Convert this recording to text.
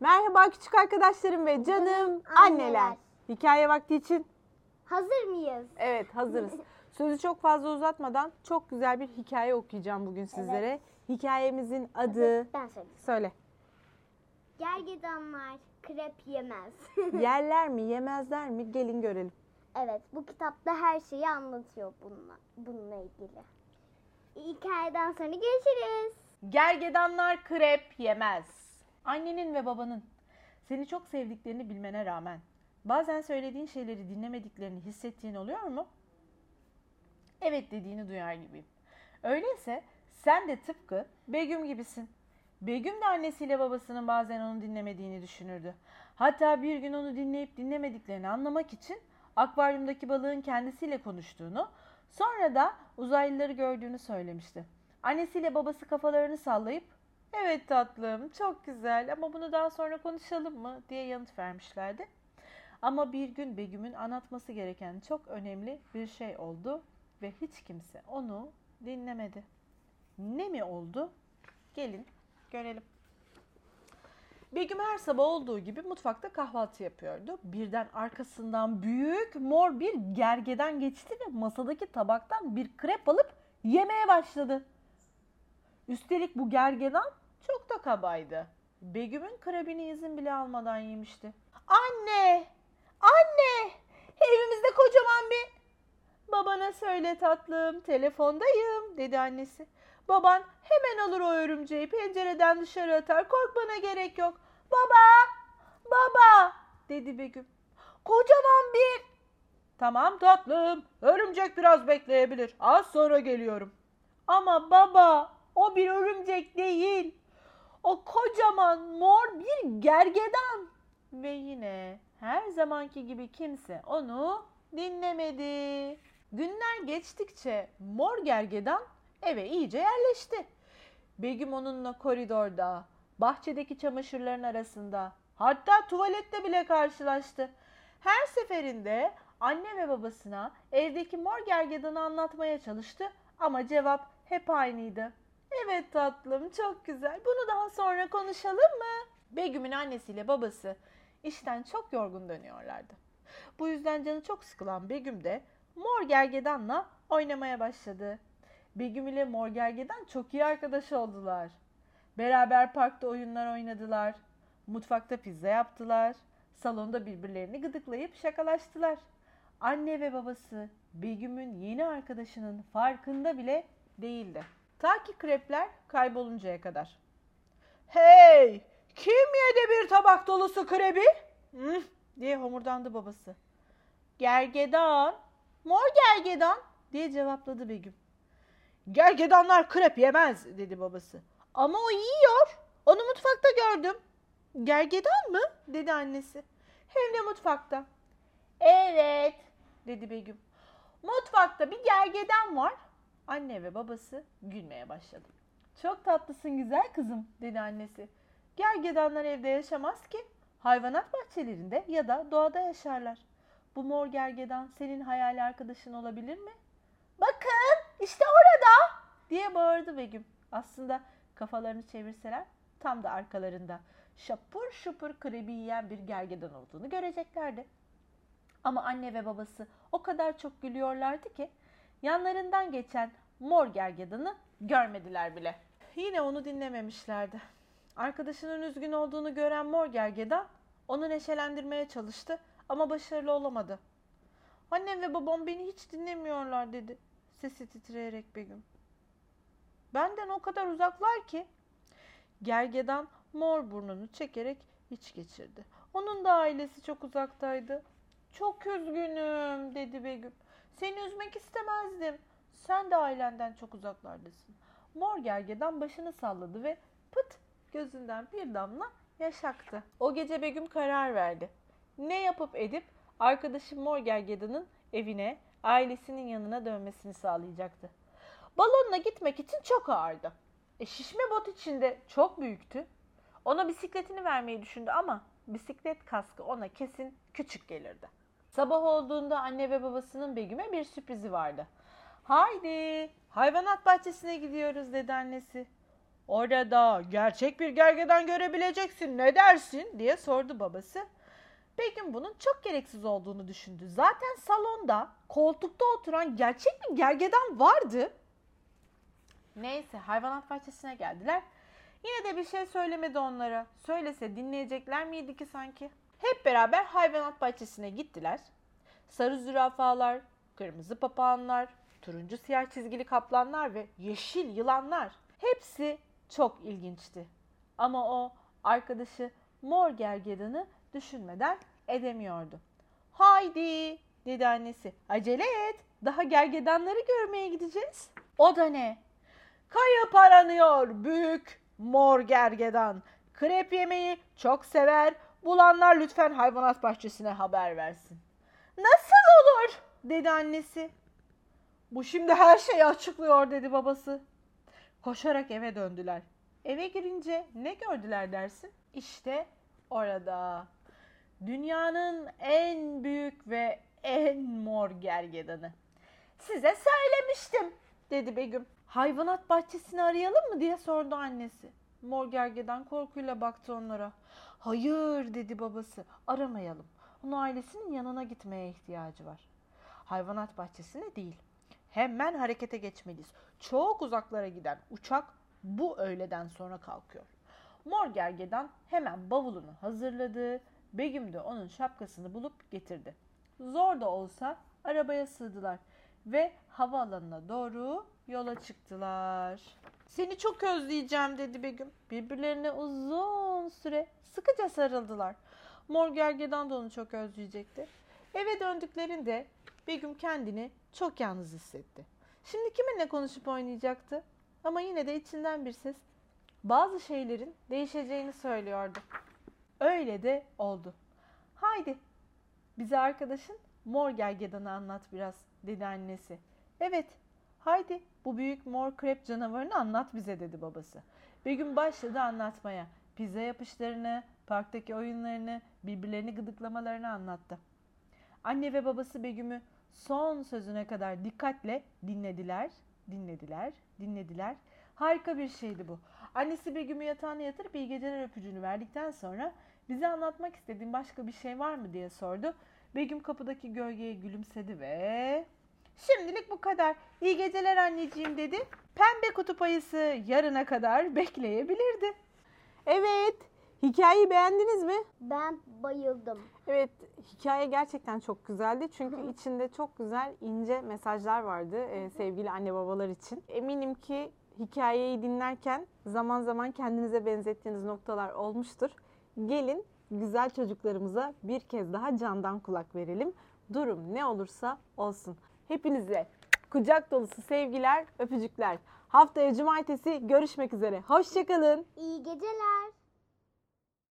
Merhaba küçük arkadaşlarım ve canım Anneler. anneler. Hikaye vakti için Hazır mıyız? evet hazırız. Sözü çok fazla uzatmadan çok güzel bir hikaye okuyacağım bugün sizlere. Hikayemizin adı Ben söyleyeyim. söyle. Gergedanlar krep yemez. Yerler mi yemezler mi gelin görelim. evet bu kitapta her şeyi anlatıyor bununla, bununla ilgili. Hikayeden sonra görüşürüz. Gergedanlar krep yemez. Annenin ve babanın seni çok sevdiklerini bilmene rağmen bazen söylediğin şeyleri dinlemediklerini hissettiğin oluyor mu? Evet dediğini duyar gibiyim. Öyleyse sen de tıpkı Begüm gibisin. Begüm de annesiyle babasının bazen onu dinlemediğini düşünürdü. Hatta bir gün onu dinleyip dinlemediklerini anlamak için akvaryumdaki balığın kendisiyle konuştuğunu, sonra da uzaylıları gördüğünü söylemişti. Annesiyle babası kafalarını sallayıp evet tatlım çok güzel ama bunu daha sonra konuşalım mı diye yanıt vermişlerdi. Ama bir gün Begüm'ün anlatması gereken çok önemli bir şey oldu ve hiç kimse onu dinlemedi. Ne mi oldu? Gelin görelim. Begüm her sabah olduğu gibi mutfakta kahvaltı yapıyordu. Birden arkasından büyük mor bir gergeden geçti ve masadaki tabaktan bir krep alıp yemeye başladı. Üstelik bu gergedan çok da kabaydı. Begüm'ün krebini izin bile almadan yemişti. Anne! Anne! Evimizde kocaman bir... Babana söyle tatlım, telefondayım dedi annesi. Baban hemen alır o örümceği pencereden dışarı atar. Korkmana gerek yok. Baba! Baba! dedi Begüm. Kocaman bir... Tamam tatlım. Örümcek biraz bekleyebilir. Az sonra geliyorum. Ama baba o bir örümcek değil. O kocaman mor bir gergedan. Ve yine her zamanki gibi kimse onu dinlemedi. Günler geçtikçe mor gergedan eve iyice yerleşti. Begüm onunla koridorda, bahçedeki çamaşırların arasında, hatta tuvalette bile karşılaştı. Her seferinde anne ve babasına evdeki mor gergedanı anlatmaya çalıştı ama cevap hep aynıydı. Evet tatlım çok güzel. Bunu daha sonra konuşalım mı? Begüm'ün annesiyle babası işten çok yorgun dönüyorlardı. Bu yüzden canı çok sıkılan Begüm de mor gergedanla oynamaya başladı. Begüm ile mor gergedan çok iyi arkadaş oldular. Beraber parkta oyunlar oynadılar. Mutfakta pizza yaptılar. Salonda birbirlerini gıdıklayıp şakalaştılar. Anne ve babası Begüm'ün yeni arkadaşının farkında bile değildi. Ta ki krepler kayboluncaya kadar. Hey! Kim yedi bir tabak dolusu krebi? Hı, diye homurdandı babası. Gergedan. Mor gergedan diye cevapladı Begüm. Gergedanlar krep yemez dedi babası. Ama o yiyor. Onu mutfakta gördüm. Gergedan mı? dedi annesi. Hem de mutfakta. Evet dedi Begüm. Mutfakta bir gergedan var. Anne ve babası gülmeye başladı. Çok tatlısın güzel kızım dedi annesi. Gergedanlar evde yaşamaz ki. Hayvanat bahçelerinde ya da doğada yaşarlar. Bu mor gergedan senin hayali arkadaşın olabilir mi? Bakın işte orada diye bağırdı Begüm. Aslında kafalarını çevirseler tam da arkalarında şapur şupur krebi yiyen bir gergedan olduğunu göreceklerdi. Ama anne ve babası o kadar çok gülüyorlardı ki yanlarından geçen mor gergedanı görmediler bile. Yine onu dinlememişlerdi. Arkadaşının üzgün olduğunu gören mor gergedan onu neşelendirmeye çalıştı ama başarılı olamadı. Annem ve babam beni hiç dinlemiyorlar dedi. Sesi titreyerek Begüm. Benden o kadar uzaklar ki. Gergedan mor burnunu çekerek iç geçirdi. Onun da ailesi çok uzaktaydı. Çok üzgünüm dedi Begüm. Seni üzmek istemezdim. Sen de ailenden çok uzaklardasın. Mor gergedan başını salladı ve pıt gözünden bir damla yaş aktı. O gece Begüm karar verdi. Ne yapıp edip arkadaşı Mor gergedanın evine, ailesinin yanına dönmesini sağlayacaktı. Balonla gitmek için çok ağırdı. E, şişme bot içinde çok büyüktü. Ona bisikletini vermeyi düşündü ama bisiklet kaskı ona kesin küçük gelirdi. Sabah olduğunda anne ve babasının Begüm'e bir sürprizi vardı. Haydi hayvanat bahçesine gidiyoruz dedi annesi. Orada gerçek bir gergedan görebileceksin ne dersin diye sordu babası. Begüm bunun çok gereksiz olduğunu düşündü. Zaten salonda koltukta oturan gerçek bir gergedan vardı. Neyse hayvanat bahçesine geldiler. Yine de bir şey söylemedi onlara. Söylese dinleyecekler miydi ki sanki? Hep beraber hayvanat bahçesine gittiler. Sarı zürafalar, kırmızı papağanlar, turuncu siyah çizgili kaplanlar ve yeşil yılanlar. Hepsi çok ilginçti. Ama o arkadaşı mor gergedanı düşünmeden edemiyordu. Haydi dedi annesi. Acele et. Daha gergedanları görmeye gideceğiz. O da ne? Kayıp aranıyor büyük mor gergedan. Krep yemeyi çok sever. Bulanlar lütfen hayvanat bahçesine haber versin. Nasıl olur? dedi annesi. Bu şimdi her şeyi açıklıyor dedi babası. Koşarak eve döndüler. Eve girince ne gördüler dersin? İşte orada. Dünyanın en büyük ve en mor gergedanı. Size söylemiştim dedi Begüm. Hayvanat bahçesini arayalım mı diye sordu annesi. Mor gergedan korkuyla baktı onlara. Hayır dedi babası aramayalım. Onun ailesinin yanına gitmeye ihtiyacı var. Hayvanat bahçesine değil. Hemen harekete geçmeliyiz. Çok uzaklara giden uçak bu öğleden sonra kalkıyor. Mor gergedan hemen bavulunu hazırladı. Begüm de onun şapkasını bulup getirdi. Zor da olsa arabaya sığdılar ve havaalanına doğru yola çıktılar. Seni çok özleyeceğim dedi Begüm. Birbirlerine uzun süre sıkıca sarıldılar. Mor gergedan da onu çok özleyecekti. Eve döndüklerinde Begüm kendini çok yalnız hissetti. Şimdi kiminle konuşup oynayacaktı? Ama yine de içinden bir ses bazı şeylerin değişeceğini söylüyordu. Öyle de oldu. Haydi bize arkadaşın mor gergedanı anlat biraz dedi annesi. Evet haydi bu büyük mor krep canavarını anlat bize dedi babası. Begüm başladı anlatmaya. Pizza yapışlarını, parktaki oyunlarını, birbirlerini gıdıklamalarını anlattı. Anne ve babası Begüm'ü son sözüne kadar dikkatle dinlediler, dinlediler, dinlediler. Harika bir şeydi bu. Annesi Begüm'ü yatağına yatırıp iyi geceler öpücüğünü verdikten sonra bize anlatmak istediğin başka bir şey var mı diye sordu. Begüm kapıdaki gölgeye gülümsedi ve şimdilik bu kadar. İyi geceler anneciğim dedi. Pembe kutup ayısı yarına kadar bekleyebilirdi. Evet, hikayeyi beğendiniz mi? Ben bayıldım. Evet, hikaye gerçekten çok güzeldi. Çünkü içinde çok güzel, ince mesajlar vardı e, sevgili anne babalar için. Eminim ki hikayeyi dinlerken zaman zaman kendinize benzettiğiniz noktalar olmuştur. Gelin güzel çocuklarımıza bir kez daha candan kulak verelim. Durum ne olursa olsun. Hepinize kucak dolusu sevgiler, öpücükler. Haftaya cumartesi görüşmek üzere. Hoşçakalın. İyi geceler.